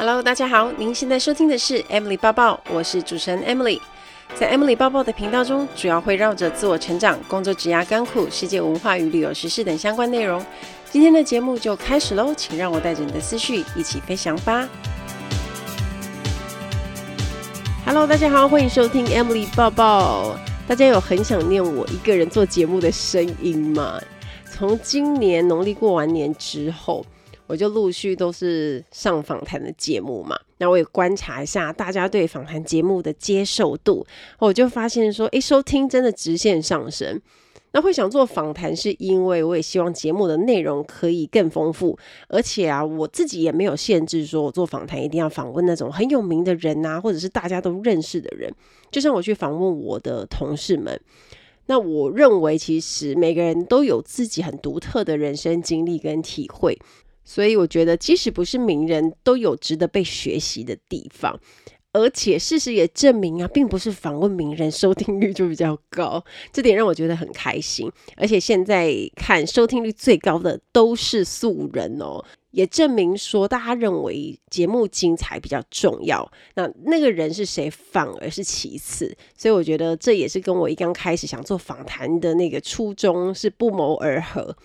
Hello，大家好，您现在收听的是 Emily 抱抱，我是主持人 Emily。在 Emily 抱抱的频道中，主要会绕着自我成长、工作、职涯、甘苦、世界文化与旅游时事等相关内容。今天的节目就开始喽，请让我带着你的思绪一起飞翔吧。Hello，大家好，欢迎收听 Emily 抱抱。大家有很想念我一个人做节目的声音吗？从今年农历过完年之后。我就陆续都是上访谈的节目嘛，那我也观察一下大家对访谈节目的接受度，我就发现说，诶，收听真的直线上升。那会想做访谈，是因为我也希望节目的内容可以更丰富，而且啊，我自己也没有限制，说我做访谈一定要访问那种很有名的人啊，或者是大家都认识的人。就像我去访问我的同事们，那我认为其实每个人都有自己很独特的人生经历跟体会。所以我觉得，即使不是名人，都有值得被学习的地方。而且事实也证明啊，并不是访问名人收听率就比较高，这点让我觉得很开心。而且现在看收听率最高的都是素人哦，也证明说大家认为节目精彩比较重要。那那个人是谁，反而是其次。所以我觉得这也是跟我一刚开始想做访谈的那个初衷是不谋而合。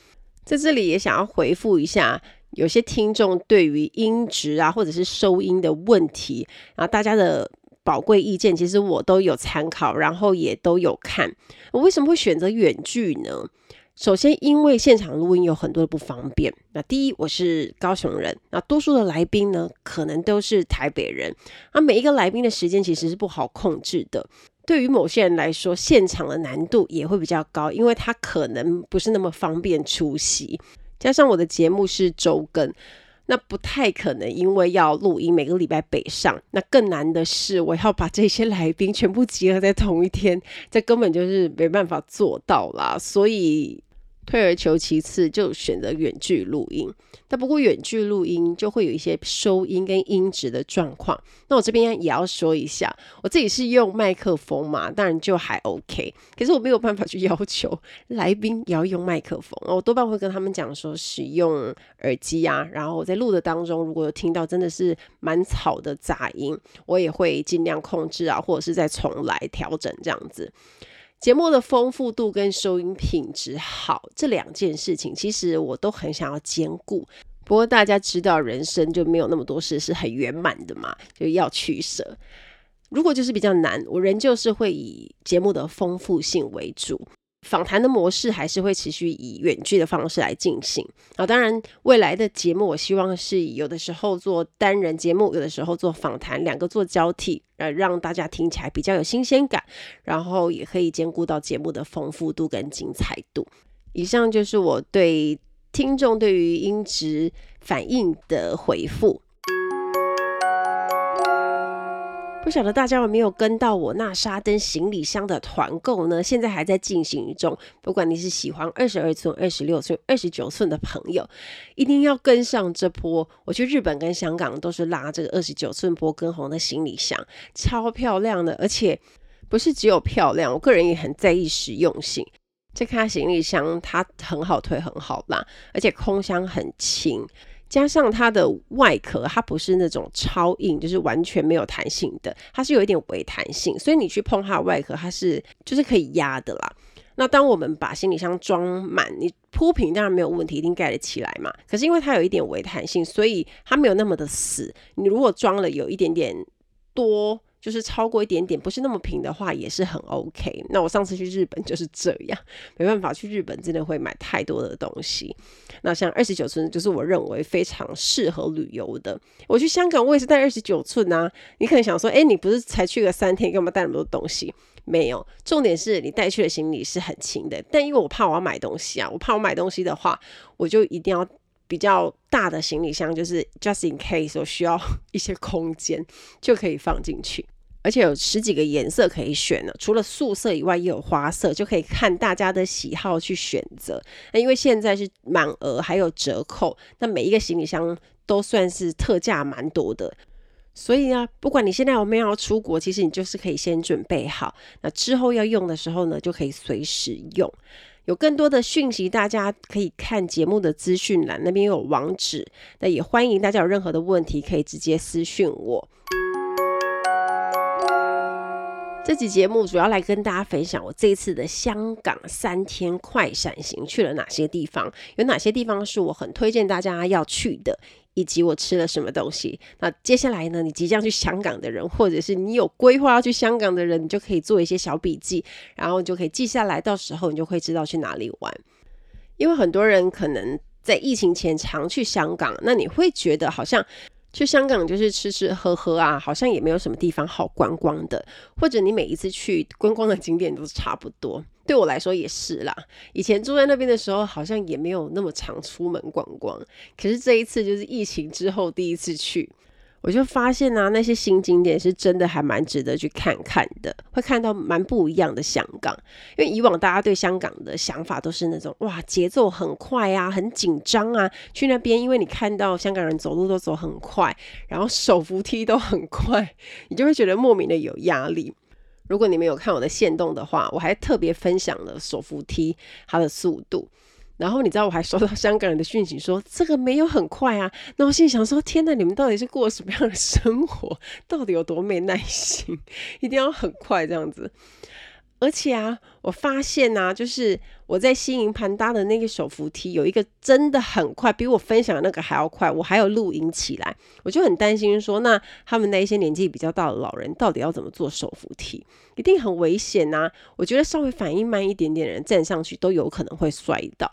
在这里也想要回复一下。有些听众对于音质啊，或者是收音的问题，然后大家的宝贵意见，其实我都有参考，然后也都有看。我为什么会选择远距呢？首先，因为现场录音有很多的不方便。那第一，我是高雄人，那多数的来宾呢，可能都是台北人。那每一个来宾的时间其实是不好控制的。对于某些人来说，现场的难度也会比较高，因为他可能不是那么方便出席。加上我的节目是周更，那不太可能，因为要录音，每个礼拜北上。那更难的是，我要把这些来宾全部集合在同一天，这根本就是没办法做到啦。所以。退而求其次，就选择远距录音。但不过远距录音就会有一些收音跟音质的状况。那我这边也要说一下，我自己是用麦克风嘛，当然就还 OK。可是我没有办法去要求来宾也要用麦克风。我多半会跟他们讲说，使用耳机啊。然后我在录的当中，如果有听到真的是蛮吵的杂音，我也会尽量控制啊，或者是再重来调整这样子。节目的丰富度跟收音品质好，这两件事情其实我都很想要兼顾。不过大家知道，人生就没有那么多事是很圆满的嘛，就要取舍。如果就是比较难，我仍旧是会以节目的丰富性为主。访谈的模式还是会持续以远距的方式来进行啊，当然未来的节目我希望是有的时候做单人节目，有的时候做访谈，两个做交替，呃，让大家听起来比较有新鲜感，然后也可以兼顾到节目的丰富度跟精彩度。以上就是我对听众对于音质反应的回复。不晓得大家有没有跟到我纳沙登行李箱的团购呢？现在还在进行中。不管你是喜欢二十二寸、二十六寸、二十九寸的朋友，一定要跟上这波。我去日本跟香港都是拉这个二十九寸波根红的行李箱，超漂亮的，而且不是只有漂亮，我个人也很在意实用性。这卡行李箱它很好推，很好拉，而且空箱很轻。加上它的外壳，它不是那种超硬，就是完全没有弹性的，它是有一点微弹性，所以你去碰它的外壳，它是就是可以压的啦。那当我们把行李箱装满，你铺平当然没有问题，一定盖得起来嘛。可是因为它有一点微弹性，所以它没有那么的死。你如果装了有一点点多。就是超过一点点，不是那么平的话，也是很 OK。那我上次去日本就是这样，没办法，去日本真的会买太多的东西。那像二十九寸，就是我认为非常适合旅游的。我去香港，我也是带二十九寸啊。你可能想说，哎，你不是才去个三天，干嘛带那么多东西？没有，重点是你带去的行李是很轻的。但因为我怕我要买东西啊，我怕我买东西的话，我就一定要比较大的行李箱，就是 just in case 我需要 一些空间，就可以放进去。而且有十几个颜色可以选呢，除了素色以外，也有花色，就可以看大家的喜好去选择。那因为现在是满额还有折扣，那每一个行李箱都算是特价蛮多的。所以呢，不管你现在有没有要出国，其实你就是可以先准备好，那之后要用的时候呢，就可以随时用。有更多的讯息，大家可以看节目的资讯栏，那边有网址。那也欢迎大家有任何的问题可以直接私讯我。这集节目主要来跟大家分享我这一次的香港三天快闪行去了哪些地方，有哪些地方是我很推荐大家要去的，以及我吃了什么东西。那接下来呢，你即将去香港的人，或者是你有规划要去香港的人，你就可以做一些小笔记，然后你就可以记下来，到时候你就会知道去哪里玩。因为很多人可能在疫情前常去香港，那你会觉得好像。去香港就是吃吃喝喝啊，好像也没有什么地方好观光的，或者你每一次去观光的景点都差不多。对我来说也是啦，以前住在那边的时候，好像也没有那么常出门逛逛，可是这一次就是疫情之后第一次去。我就发现啊，那些新景点是真的还蛮值得去看看的，会看到蛮不一样的香港。因为以往大家对香港的想法都是那种哇，节奏很快啊，很紧张啊。去那边，因为你看到香港人走路都走很快，然后手扶梯都很快，你就会觉得莫名的有压力。如果你们有看我的线动的话，我还特别分享了手扶梯它的速度。然后你知道我还收到香港人的讯息说这个没有很快啊，那我心里想说天哪，你们到底是过什么样的生活？到底有多没耐心，一定要很快这样子？而且啊，我发现啊，就是我在新营盘搭的那个手扶梯有一个真的很快，比我分享的那个还要快，我还有录音起来，我就很担心说，那他们那一些年纪比较大的老人到底要怎么做手扶梯？一定很危险呐！我觉得稍微反应慢一点点的人站上去都有可能会摔倒。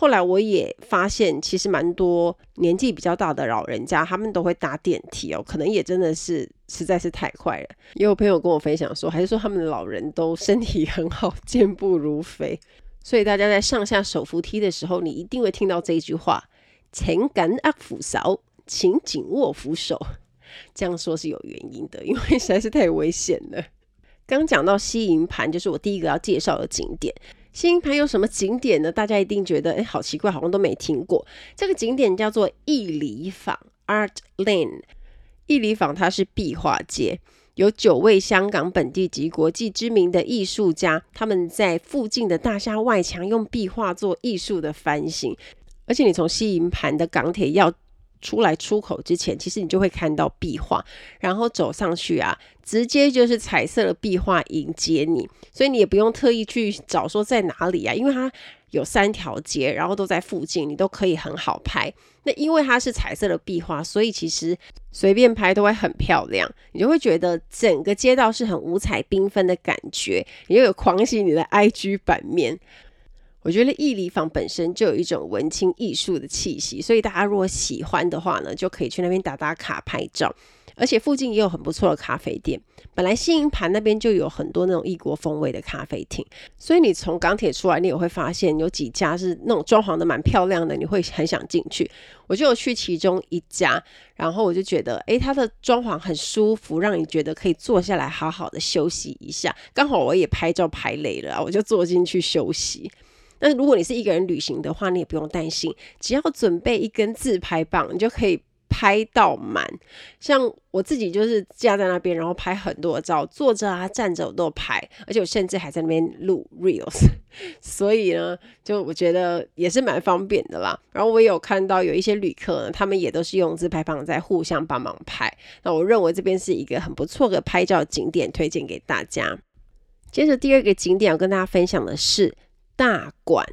后来我也发现，其实蛮多年纪比较大的老人家，他们都会搭电梯哦，可能也真的是实在是太快了。也有朋友跟我分享说，还是说他们的老人都身体很好，健步如飞。所以大家在上下手扶梯的时候，你一定会听到这一句话：“请紧握扶手，请紧握扶手。”这样说是有原因的，因为实在是太危险了。刚讲到西营盘，就是我第一个要介绍的景点。西营盘有什么景点呢？大家一定觉得，哎，好奇怪，好像都没听过。这个景点叫做艺里坊 （Art Lane）。艺里坊它是壁画街，有九位香港本地及国际知名的艺术家，他们在附近的大厦外墙用壁画做艺术的翻新。而且你从西营盘的港铁要出来出口之前，其实你就会看到壁画，然后走上去啊，直接就是彩色的壁画迎接你，所以你也不用特意去找说在哪里啊，因为它有三条街，然后都在附近，你都可以很好拍。那因为它是彩色的壁画，所以其实随便拍都会很漂亮，你就会觉得整个街道是很五彩缤纷的感觉，你又有狂喜你的 IG 版面。我觉得艺里坊本身就有一种文青艺术的气息，所以大家如果喜欢的话呢，就可以去那边打打卡拍照。而且附近也有很不错的咖啡店。本来西营盘那边就有很多那种异国风味的咖啡厅，所以你从港铁出来，你也会发现有几家是那种装潢的蛮漂亮的，你会很想进去。我就有去其中一家，然后我就觉得，诶，它的装潢很舒服，让你觉得可以坐下来好好的休息一下。刚好我也拍照拍累了，我就坐进去休息。那如果你是一个人旅行的话，你也不用担心，只要准备一根自拍棒，你就可以拍到满。像我自己就是架在那边，然后拍很多照，坐着啊、站着我都拍，而且我甚至还在那边录 reels，所以呢，就我觉得也是蛮方便的啦。然后我有看到有一些旅客呢，他们也都是用自拍棒在互相帮忙拍。那我认为这边是一个很不错的拍照景点，推荐给大家。接着第二个景点要跟大家分享的是。大馆，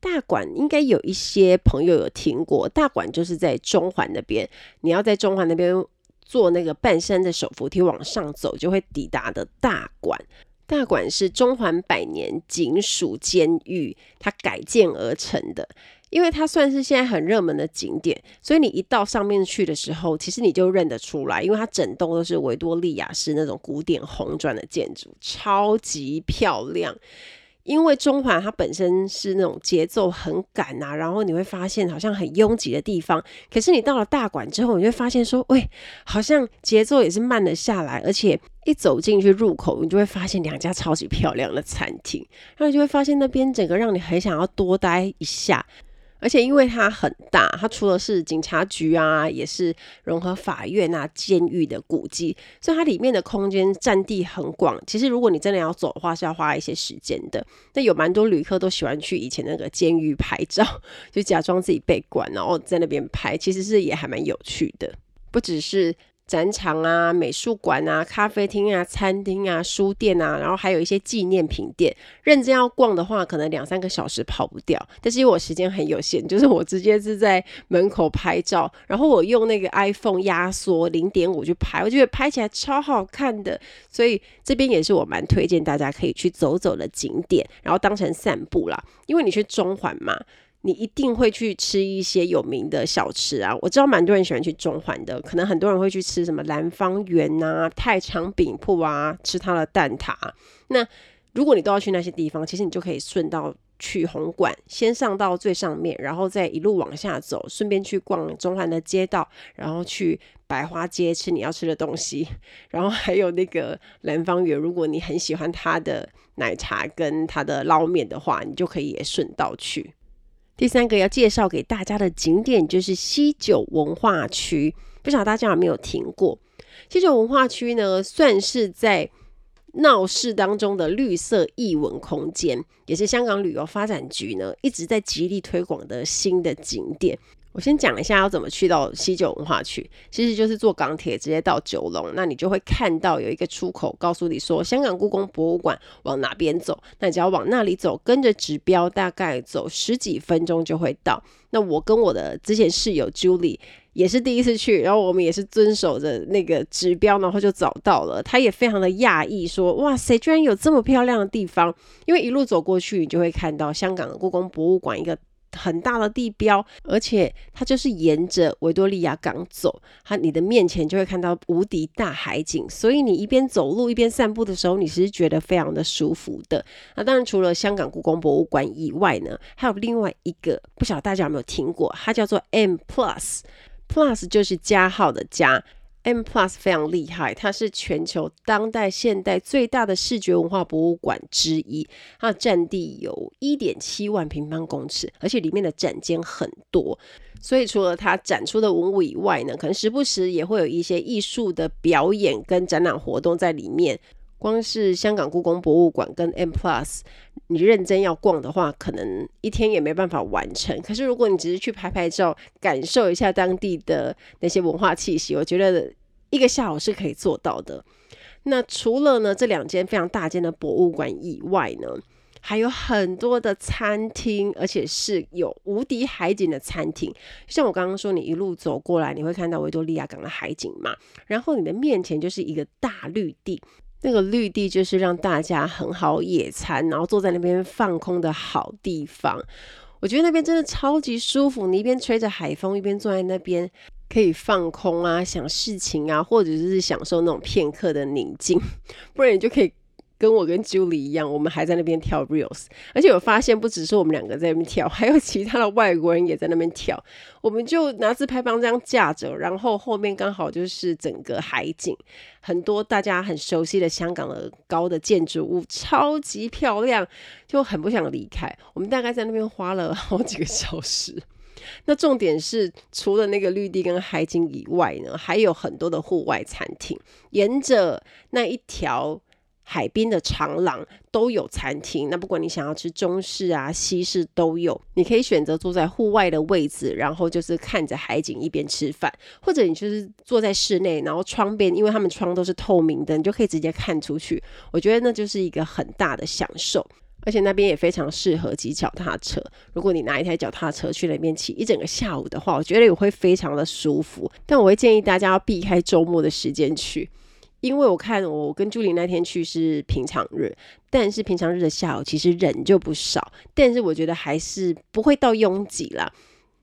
大馆应该有一些朋友有听过。大馆就是在中环那边，你要在中环那边坐那个半山的手扶梯往上走，就会抵达的大馆。大馆是中环百年警署监狱，它改建而成的。因为它算是现在很热门的景点，所以你一到上面去的时候，其实你就认得出来，因为它整栋都是维多利亚式那种古典红砖的建筑，超级漂亮。因为中环它本身是那种节奏很赶啊，然后你会发现好像很拥挤的地方，可是你到了大馆之后，你会发现说，喂，好像节奏也是慢了下来，而且一走进去入口，你就会发现两家超级漂亮的餐厅，然后你就会发现那边整个让你很想要多待一下。而且因为它很大，它除了是警察局啊，也是融合法院啊、监狱的古迹，所以它里面的空间占地很广。其实如果你真的要走的话，是要花一些时间的。那有蛮多旅客都喜欢去以前那个监狱拍照，就假装自己被关，然后在那边拍，其实是也还蛮有趣的。不只是。展场啊、美术馆啊、咖啡厅啊、餐厅啊、书店啊，然后还有一些纪念品店。认真要逛的话，可能两三个小时跑不掉。但是因为我时间很有限，就是我直接是在门口拍照，然后我用那个 iPhone 压缩零点五去拍，我觉得拍起来超好看的。所以这边也是我蛮推荐大家可以去走走的景点，然后当成散步啦。因为你去中环嘛。你一定会去吃一些有名的小吃啊！我知道蛮多人喜欢去中环的，可能很多人会去吃什么兰芳园啊、太常饼铺啊，吃它的蛋挞。那如果你都要去那些地方，其实你就可以顺道去红馆，先上到最上面，然后再一路往下走，顺便去逛中环的街道，然后去百花街吃你要吃的东西，然后还有那个兰芳园，如果你很喜欢它的奶茶跟它的捞面的话，你就可以也顺道去。第三个要介绍给大家的景点就是西九文化区，不晓得大家有没有听过？西九文化区呢，算是在闹市当中的绿色艺文空间，也是香港旅游发展局呢一直在极力推广的新的景点。我先讲一下要怎么去到西九文化区，其实就是坐港铁直接到九龙，那你就会看到有一个出口，告诉你说香港故宫博物馆往哪边走，那你只要往那里走，跟着指标大概走十几分钟就会到。那我跟我的之前室友 Julie 也是第一次去，然后我们也是遵守着那个指标，然后就找到了。他也非常的讶异，说：“哇塞，居然有这么漂亮的地方！”因为一路走过去，你就会看到香港的故宫博物馆一个。很大的地标，而且它就是沿着维多利亚港走，它你的面前就会看到无敌大海景，所以你一边走路一边散步的时候，你是觉得非常的舒服的。那当然，除了香港故宫博物馆以外呢，还有另外一个，不晓得大家有没有听过，它叫做 M Plus，Plus 就是加号的加。M Plus 非常厉害，它是全球当代现代最大的视觉文化博物馆之一，它占地有一点七万平方公尺，而且里面的展间很多，所以除了它展出的文物以外呢，可能时不时也会有一些艺术的表演跟展览活动在里面。光是香港故宫博物馆跟 M Plus，你认真要逛的话，可能一天也没办法完成。可是如果你只是去拍拍照，感受一下当地的那些文化气息，我觉得一个下午是可以做到的。那除了呢这两间非常大间的博物馆以外呢，还有很多的餐厅，而且是有无敌海景的餐厅。像我刚刚说，你一路走过来，你会看到维多利亚港的海景嘛，然后你的面前就是一个大绿地。那个绿地就是让大家很好野餐，然后坐在那边放空的好地方。我觉得那边真的超级舒服，你一边吹着海风，一边坐在那边可以放空啊，想事情啊，或者是享受那种片刻的宁静，不然你就可以。跟我跟 Julie 一样，我们还在那边跳 Reels，而且我发现不只是我们两个在那边跳，还有其他的外国人也在那边跳。我们就拿自拍棒这样架着，然后后面刚好就是整个海景，很多大家很熟悉的香港的高的建筑物，超级漂亮，就很不想离开。我们大概在那边花了好几个小时。那重点是，除了那个绿地跟海景以外呢，还有很多的户外餐厅，沿着那一条。海边的长廊都有餐厅，那不管你想要吃中式啊、西式都有。你可以选择坐在户外的位置，然后就是看着海景一边吃饭，或者你就是坐在室内，然后窗边，因为他们窗都是透明的，你就可以直接看出去。我觉得那就是一个很大的享受，而且那边也非常适合骑脚踏车。如果你拿一台脚踏车去那边骑一整个下午的话，我觉得也会非常的舒服。但我会建议大家要避开周末的时间去。因为我看我跟朱琳那天去是平常日，但是平常日的下午其实人就不少，但是我觉得还是不会到拥挤啦。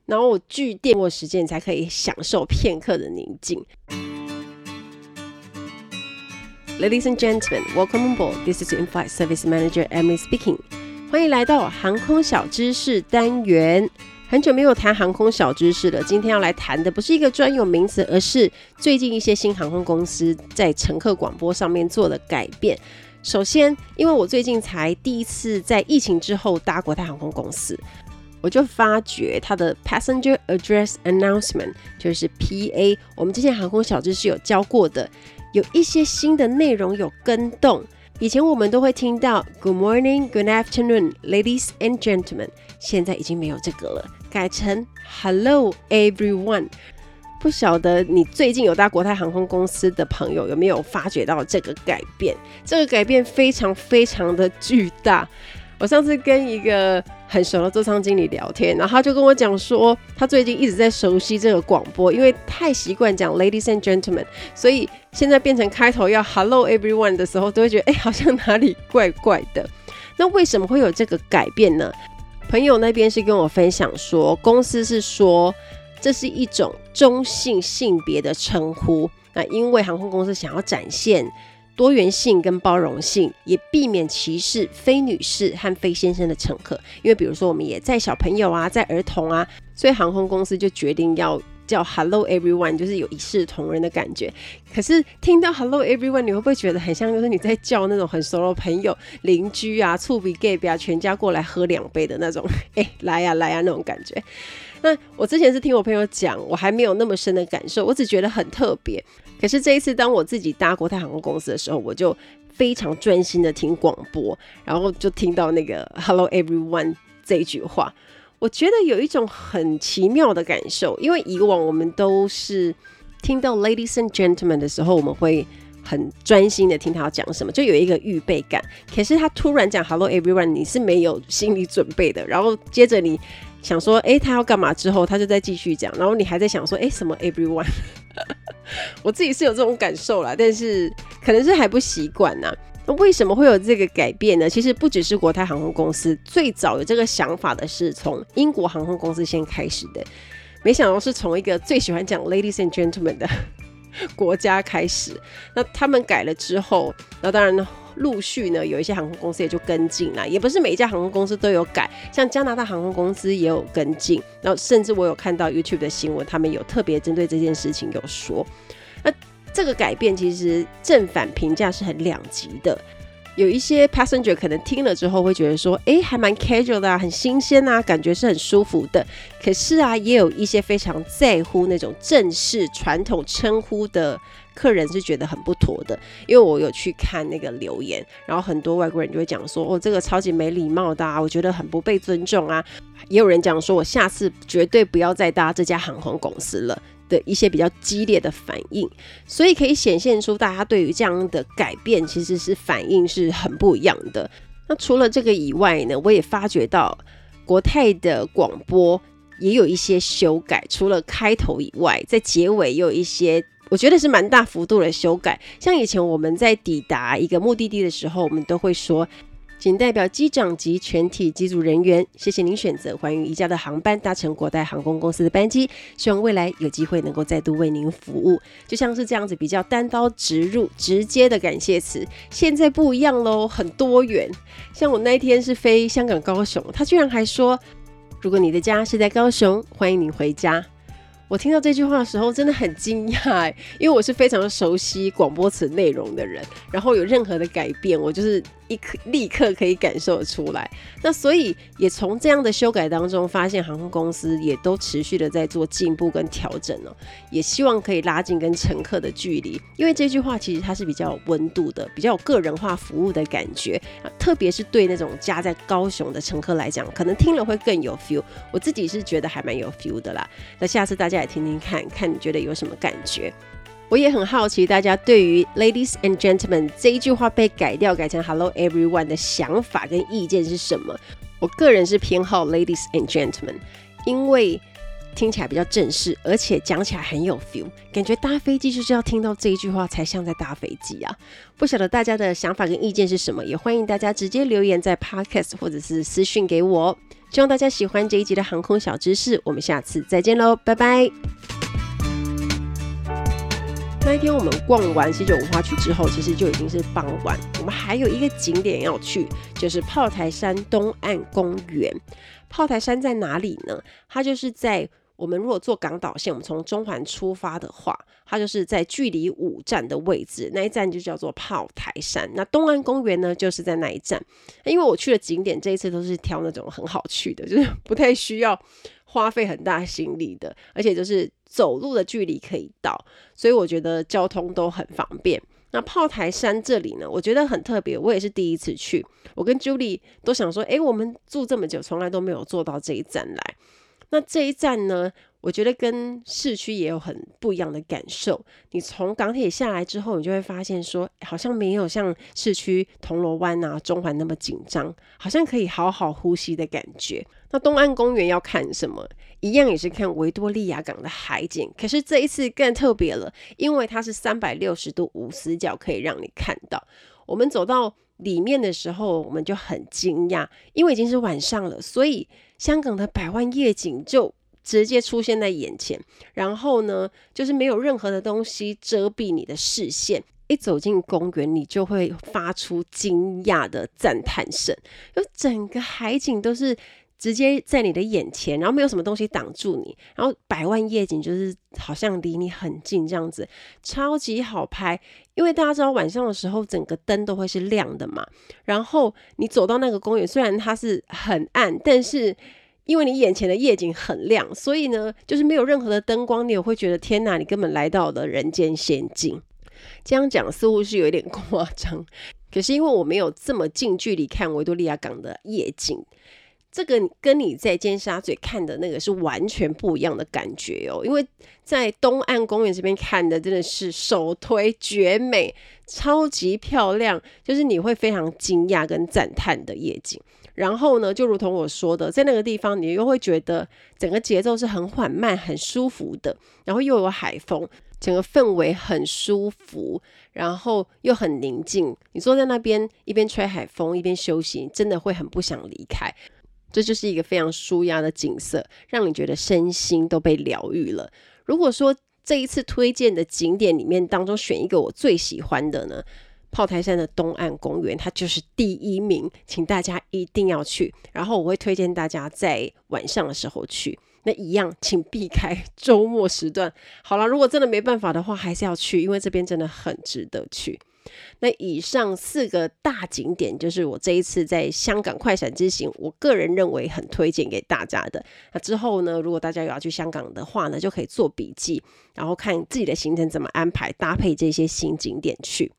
然后我据电过时间才可以享受片刻的宁静。Ladies and gentlemen, welcome on board. This is In-Flight Service Manager Emily speaking. 欢迎来到航空小知识单元。很久没有谈航空小知识了，今天要来谈的不是一个专有名词，而是最近一些新航空公司在乘客广播上面做的改变。首先，因为我最近才第一次在疫情之后搭国泰航空公司，我就发觉它的 Passenger Address Announcement 就是 PA，我们之前航空小知识有教过的，有一些新的内容有更动。以前我们都会听到 Good morning, Good afternoon, ladies and gentlemen，现在已经没有这个了，改成 Hello everyone。不晓得你最近有搭国泰航空公司的朋友有没有发觉到这个改变？这个改变非常非常的巨大。我上次跟一个很熟的座舱经理聊天，然后他就跟我讲说，他最近一直在熟悉这个广播，因为太习惯讲 Ladies and Gentlemen，所以现在变成开头要 Hello everyone 的时候，都会觉得哎、好像哪里怪怪的。那为什么会有这个改变呢？朋友那边是跟我分享说，公司是说这是一种中性性别的称呼，那因为航空公司想要展现。多元性跟包容性，也避免歧视非女士和非先生的乘客。因为比如说，我们也载小朋友啊，载儿童啊，所以航空公司就决定要叫 Hello Everyone，就是有一视同仁的感觉。可是听到 Hello Everyone，你会不会觉得很像，就是你在叫那种很熟的朋友、邻居啊、厝边隔壁啊，全家过来喝两杯的那种？哎、来呀、来呀、那种感觉。那我之前是听我朋友讲，我还没有那么深的感受，我只觉得很特别。可是这一次，当我自己搭国泰航空公司的时候，我就非常专心的听广播，然后就听到那个 “Hello everyone” 这句话，我觉得有一种很奇妙的感受。因为以往我们都是听到 “Ladies and Gentlemen” 的时候，我们会很专心的听他要讲什么，就有一个预备感。可是他突然讲 “Hello everyone”，你是没有心理准备的。然后接着你想说：“哎，他要干嘛？”之后他就再继续讲，然后你还在想说：“哎，什么 everyone？” 我自己是有这种感受啦，但是可能是还不习惯呐。那为什么会有这个改变呢？其实不只是国泰航空公司，最早有这个想法的是从英国航空公司先开始的。没想到是从一个最喜欢讲 “ladies and gentlemen” 的国家开始。那他们改了之后，那当然呢陆续呢有一些航空公司也就跟进了，也不是每一家航空公司都有改，像加拿大航空公司也有跟进。然后甚至我有看到 YouTube 的新闻，他们有特别针对这件事情有说。那这个改变其实正反评价是很两极的，有一些 passenger 可能听了之后会觉得说，诶，还蛮 casual 的啊，很新鲜啊，感觉是很舒服的。可是啊，也有一些非常在乎那种正式传统称呼的客人是觉得很不妥的。因为我有去看那个留言，然后很多外国人就会讲说，哦，这个超级没礼貌的啊，我觉得很不被尊重啊。也有人讲说，我下次绝对不要再搭这家航空公司了。的一些比较激烈的反应，所以可以显现出大家对于这样的改变其实是反应是很不一样的。那除了这个以外呢，我也发觉到国泰的广播也有一些修改，除了开头以外，在结尾也有一些我觉得是蛮大幅度的修改。像以前我们在抵达一个目的地的时候，我们都会说。仅代表机长及全体机组人员，谢谢您选择寰宇一家的航班搭乘国泰航空公司的班机，希望未来有机会能够再度为您服务。就像是这样子比较单刀直入、直接的感谢词。现在不一样喽，很多元。像我那一天是飞香港高雄，他居然还说，如果你的家是在高雄，欢迎你回家。我听到这句话的时候，真的很惊讶，因为我是非常熟悉广播词内容的人，然后有任何的改变，我就是。一刻立刻可以感受出来，那所以也从这样的修改当中发现，航空公司也都持续的在做进步跟调整哦，也希望可以拉近跟乘客的距离。因为这句话其实它是比较有温度的，比较有个人化服务的感觉啊，特别是对那种家在高雄的乘客来讲，可能听了会更有 feel。我自己是觉得还蛮有 feel 的啦。那下次大家也听听看看，你觉得有什么感觉？我也很好奇，大家对于 “Ladies and Gentlemen” 这一句话被改掉，改成 “Hello Everyone” 的想法跟意见是什么？我个人是偏好 “Ladies and Gentlemen”，因为听起来比较正式，而且讲起来很有 feel，感觉搭飞机就是要听到这一句话才像在搭飞机啊！不晓得大家的想法跟意见是什么？也欢迎大家直接留言在 Podcast 或者是私讯给我。希望大家喜欢这一集的航空小知识，我们下次再见喽，拜拜。那一天我们逛完西九文化区之后，其实就已经是傍晚。我们还有一个景点要去，就是炮台山东岸公园。炮台山在哪里呢？它就是在我们如果坐港岛线，我们从中环出发的话，它就是在距离五站的位置，那一站就叫做炮台山。那东岸公园呢，就是在那一站。因为我去的景点这一次都是挑那种很好去的，就是不太需要花费很大心力的，而且就是走路的距离可以到，所以我觉得交通都很方便。那炮台山这里呢，我觉得很特别，我也是第一次去。我跟 Julie 都想说，诶，我们住这么久，从来都没有坐到这一站来。那这一站呢，我觉得跟市区也有很不一样的感受。你从港铁下来之后，你就会发现说，好像没有像市区铜锣湾啊、中环那么紧张，好像可以好好呼吸的感觉。那东岸公园要看什么？一样也是看维多利亚港的海景，可是这一次更特别了，因为它是三百六十度无死角可以让你看到。我们走到里面的时候，我们就很惊讶，因为已经是晚上了，所以香港的百万夜景就直接出现在眼前。然后呢，就是没有任何的东西遮蔽你的视线，一走进公园，你就会发出惊讶的赞叹声，就整个海景都是。直接在你的眼前，然后没有什么东西挡住你，然后百万夜景就是好像离你很近这样子，超级好拍。因为大家知道晚上的时候整个灯都会是亮的嘛，然后你走到那个公园，虽然它是很暗，但是因为你眼前的夜景很亮，所以呢，就是没有任何的灯光，你也会觉得天哪，你根本来到了人间仙境。这样讲似乎是有一点夸张，可是因为我没有这么近距离看维多利亚港的夜景。这个跟你在尖沙咀看的那个是完全不一样的感觉哦，因为在东岸公园这边看的真的是首推绝美，超级漂亮，就是你会非常惊讶跟赞叹的夜景。然后呢，就如同我说的，在那个地方你又会觉得整个节奏是很缓慢、很舒服的，然后又有海风，整个氛围很舒服，然后又很宁静。你坐在那边一边吹海风一边休息，真的会很不想离开。这就是一个非常舒压的景色，让你觉得身心都被疗愈了。如果说这一次推荐的景点里面当中选一个我最喜欢的呢，炮台山的东岸公园，它就是第一名，请大家一定要去。然后我会推荐大家在晚上的时候去，那一样请避开周末时段。好了，如果真的没办法的话，还是要去，因为这边真的很值得去。那以上四个大景点，就是我这一次在香港快闪之行，我个人认为很推荐给大家的。那之后呢，如果大家有要去香港的话呢，就可以做笔记，然后看自己的行程怎么安排，搭配这些新景点去。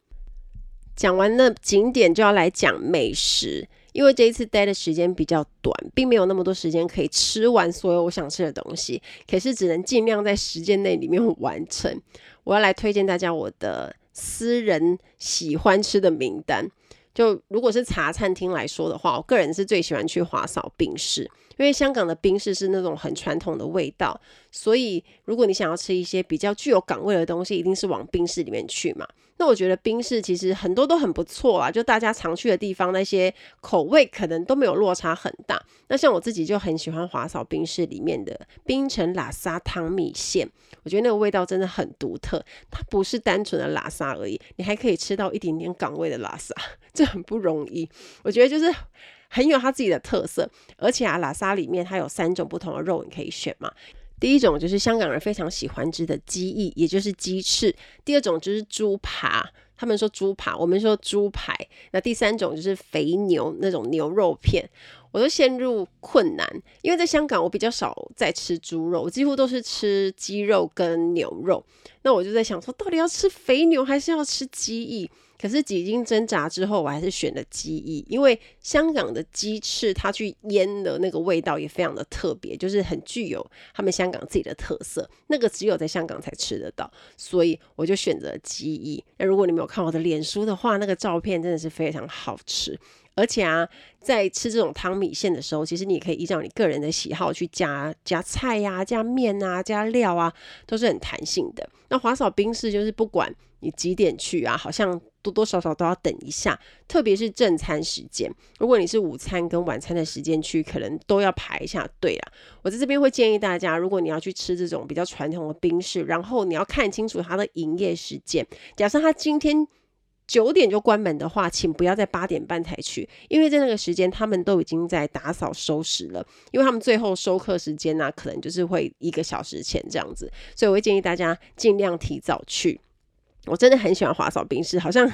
讲完了景点，就要来讲美食，因为这一次待的时间比较短，并没有那么多时间可以吃完所有我想吃的东西，可是只能尽量在时间内里面完成。我要来推荐大家我的。私人喜欢吃的名单，就如果是茶餐厅来说的话，我个人是最喜欢去华嫂冰室，因为香港的冰室是那种很传统的味道，所以如果你想要吃一些比较具有港味的东西，一定是往冰室里面去嘛。那我觉得冰室其实很多都很不错啊，就大家常去的地方，那些口味可能都没有落差很大。那像我自己就很喜欢华嫂冰室里面的冰城喇沙汤米线，我觉得那个味道真的很独特，它不是单纯的叻沙而已，你还可以吃到一点点港味的叻沙，这很不容易。我觉得就是很有它自己的特色，而且啊，叻沙里面它有三种不同的肉你可以选嘛。第一种就是香港人非常喜欢吃的鸡翼，也就是鸡翅；第二种就是猪扒，他们说猪扒，我们说猪排。那第三种就是肥牛那种牛肉片。我都陷入困难，因为在香港我比较少在吃猪肉，我几乎都是吃鸡肉跟牛肉。那我就在想说，到底要吃肥牛还是要吃鸡翼？可是几经挣扎之后，我还是选了鸡翼，因为香港的鸡翅它去腌的那个味道也非常的特别，就是很具有他们香港自己的特色，那个只有在香港才吃得到，所以我就选择了鸡翼。那如果你没有看我的脸书的话，那个照片真的是非常好吃。而且啊，在吃这种汤米线的时候，其实你可以依照你个人的喜好去加加菜呀、加面啊、加料啊，都是很弹性的。那华嫂冰室就是不管你几点去啊，好像多多少少都要等一下，特别是正餐时间。如果你是午餐跟晚餐的时间去，可能都要排一下队啦。我在这边会建议大家，如果你要去吃这种比较传统的冰室，然后你要看清楚它的营业时间。假设他今天九点就关门的话，请不要在八点半才去，因为在那个时间他们都已经在打扫收拾了，因为他们最后收客时间呢、可能就是会一个小时前这样子，所以我会建议大家尽量提早去。我真的很喜欢华嫂冰室，好像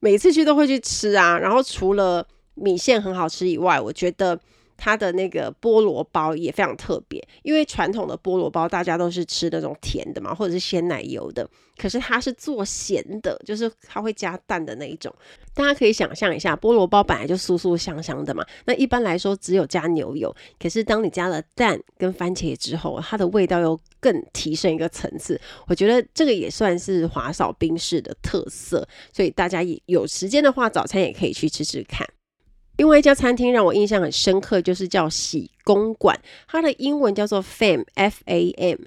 每次去都会去吃啊。然后除了米线很好吃以外，我觉得。它的那个菠萝包也非常特别，因为传统的菠萝包大家都是吃那种甜的嘛，或者是鲜奶油的，可是它是做咸的，就是它会加蛋的那一种。大家可以想象一下，菠萝包本来就酥酥香香的嘛，那一般来说只有加牛油，可是当你加了蛋跟番茄之后，它的味道又更提升一个层次。我觉得这个也算是华嫂冰室的特色，所以大家也有时间的话，早餐也可以去吃吃看。另外一家餐厅让我印象很深刻，就是叫喜公馆，它的英文叫做 Fam F A M，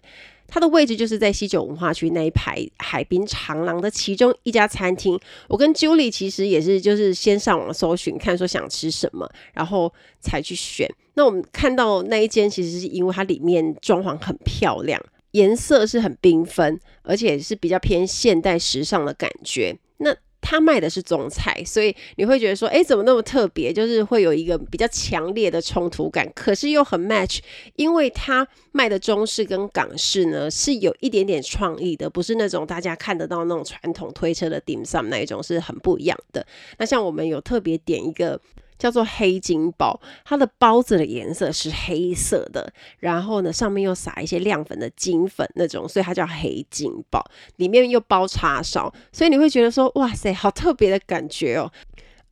它的位置就是在西九文化区那一排海滨长廊的其中一家餐厅。我跟 Julie 其实也是就是先上网搜寻，看说想吃什么，然后才去选。那我们看到那一间，其实是因为它里面装潢很漂亮，颜色是很缤纷，而且是比较偏现代时尚的感觉。那他卖的是中菜，所以你会觉得说，哎，怎么那么特别？就是会有一个比较强烈的冲突感，可是又很 match，因为他卖的中式跟港式呢是有一点点创意的，不是那种大家看得到那种传统推车的 dim sum 那一种，是很不一样的。那像我们有特别点一个。叫做黑金包，它的包子的颜色是黑色的，然后呢，上面又撒一些亮粉的金粉那种，所以它叫黑金包。里面又包叉烧，所以你会觉得说，哇塞，好特别的感觉哦，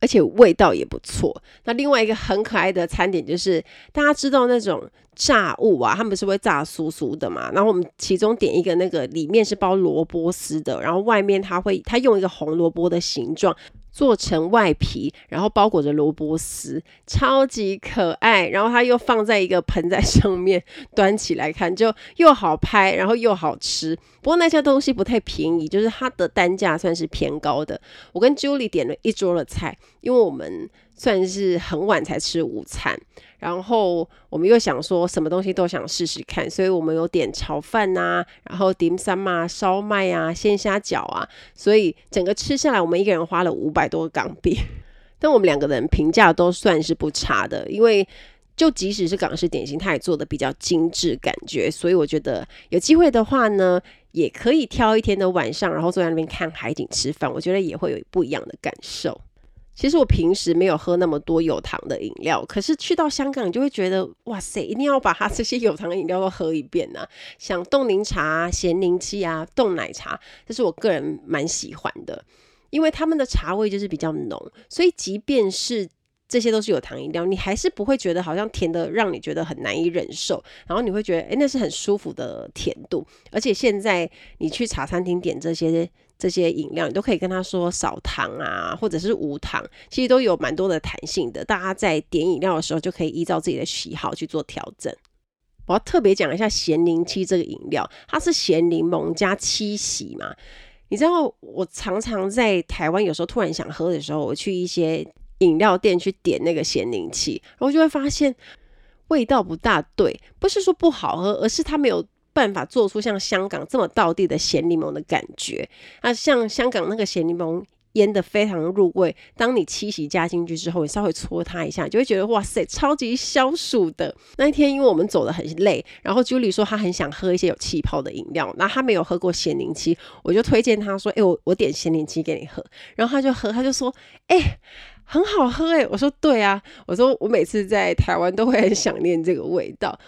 而且味道也不错。那另外一个很可爱的餐点就是，大家知道那种炸物啊，他们是会炸酥酥的嘛，然后我们其中点一个那个里面是包萝卜丝的，然后外面它会它用一个红萝卜的形状。做成外皮，然后包裹着萝卜丝，超级可爱。然后它又放在一个盆在上面，端起来看就又好拍，然后又好吃。不过那些东西不太便宜，就是它的单价算是偏高的。我跟 Julie 点了一桌的菜，因为我们。算是很晚才吃午餐，然后我们又想说什么东西都想试试看，所以我们有点炒饭啊，然后 dim sum 啊、烧麦啊、鲜虾饺啊，所以整个吃下来，我们一个人花了五百多港币。但我们两个人评价都算是不差的，因为就即使是港式点心，它也做的比较精致，感觉。所以我觉得有机会的话呢，也可以挑一天的晚上，然后坐在那边看海景吃饭，我觉得也会有不一样的感受。其实我平时没有喝那么多有糖的饮料，可是去到香港，就会觉得哇塞，一定要把它这些有糖的饮料都喝一遍呐、像冻柠茶、啊、咸柠七啊、冻奶茶，这是我个人蛮喜欢的，因为他们的茶味就是比较浓，所以即便是这些都是有糖饮料，你还是不会觉得好像甜的让你觉得很难以忍受，然后你会觉得哎，那是很舒服的甜度。而且现在你去茶餐厅点这些。这些饮料你都可以跟他说少糖啊，或者是无糖，其实都有蛮多的弹性的。大家在点饮料的时候就可以依照自己的喜好去做调整。我要特别讲一下咸柠七这个饮料，它是咸柠檬加七喜嘛。你知道我常常在台湾有时候突然想喝的时候，我去一些饮料店去点那个咸柠七，然后就会发现味道不大对，不是说不好喝，而是它没有。办法做出像香港这么道地的咸柠檬的感觉，那像香港那个咸柠檬腌得非常入味，当你七喜加进去之后，你稍微搓它一下，就会觉得哇塞，超级消暑的。那一天因为我们走得很累，然后 Julie 说她很想喝一些有气泡的饮料，那她没有喝过咸柠七，我就推荐她说，哎、我我点咸柠七给你喝，然后她就喝，她就说，哎、很好喝哎，我说对啊，我说我每次在台湾都会很想念这个味道。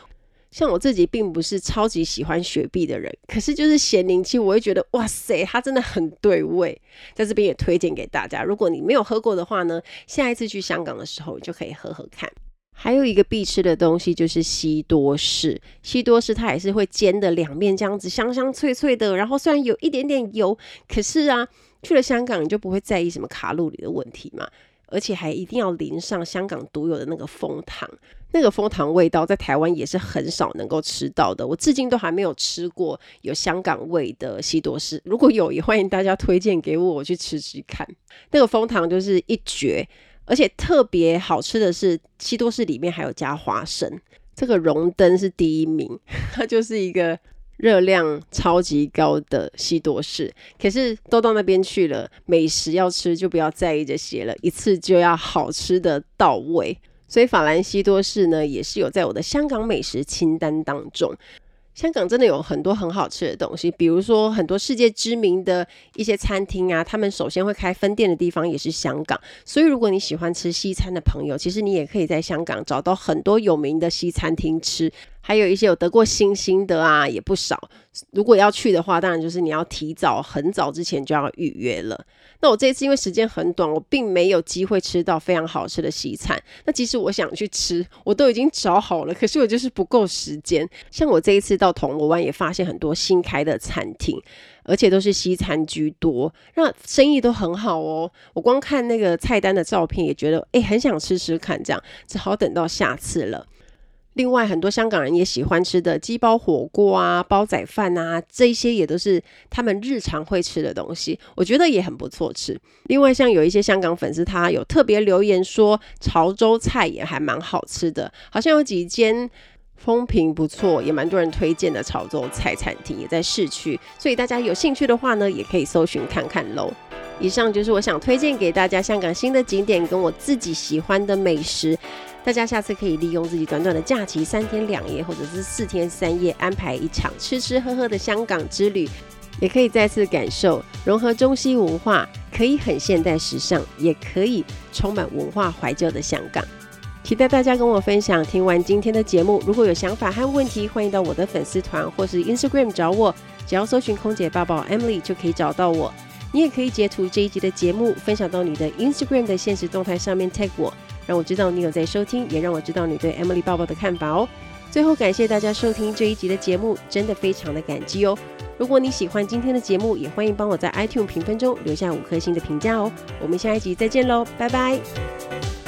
像我自己并不是超级喜欢雪碧的人，可是就是咸柠七，我会觉得哇塞，它真的很对味，在这边也推荐给大家。如果你没有喝过的话呢，下一次去香港的时候就可以喝喝看。还有一个必吃的东西就是西多士，西多士它也是会煎的两面这样子香香脆脆的，然后虽然有一点点油，可是啊，去了香港你就不会在意什么卡路里的问题嘛。而且还一定要淋上香港独有的那个枫糖，那个蜂糖味道在台湾也是很少能够吃到的。我至今都还没有吃过有香港味的西多士，如果有，也欢迎大家推荐给我，我去吃吃看。那个蜂糖就是一绝，而且特别好吃的是西多士里面还有加花生，这个荣登是第一名，它就是一个热量超级高的西多士。可是都到那边去了，美食要吃就不要在意这些了，一次就要好吃的到位。所以法兰西多士呢，也是有在我的香港美食清单当中。香港真的有很多很好吃的东西，比如说很多世界知名的一些餐厅啊，他们首先会开分店的地方也是香港。所以如果你喜欢吃西餐的朋友，其实你也可以在香港找到很多有名的西餐厅吃。还有一些有得过星星的啊，也不少。如果要去的话，当然就是你要提早很早之前就要预约了。那我这一次因为时间很短，我并没有机会吃到非常好吃的西餐。那即使我想去吃，我都已经找好了，可是我就是不够时间。像我这一次到铜锣湾也发现很多新开的餐厅，而且都是西餐居多，那生意都很好哦。我光看那个菜单的照片也觉得，哎，很想吃吃看，这样只好等到下次了。另外，很多香港人也喜欢吃的鸡包火锅啊、煲仔饭啊，这些也都是他们日常会吃的东西，我觉得也很不错吃。另外，像有一些香港粉丝，他有特别留言说潮州菜也还蛮好吃的，好像有几间风评不错，也蛮多人推荐的潮州菜餐厅，也在市区，所以大家有兴趣的话呢，也可以搜寻看看喽。以上就是我想推荐给大家香港新的景点跟我自己喜欢的美食。大家下次可以利用自己短短的假期，三天两夜或者是四天三夜，安排一场吃吃喝喝的香港之旅，也可以再次感受融合中西文化，可以很现代时尚，也可以充满文化怀旧的香港。期待大家跟我分享。听完今天的节目，如果有想法和问题，欢迎到我的粉丝团或是 Instagram 找我，只要搜寻空姐报报 Emily 就可以找到我。你也可以截图这一集的节目，分享到你的 Instagram 的现实动态上面 tag 我。让我知道你有在收听，也让我知道你对 Emily 爆爆的看法哦。最后，感谢大家收听这一集的节目，真的非常的感激哦。如果你喜欢今天的节目，也欢迎帮我在 iTunes 评分中留下五颗星的评价哦。我们下一集再见喽，拜拜。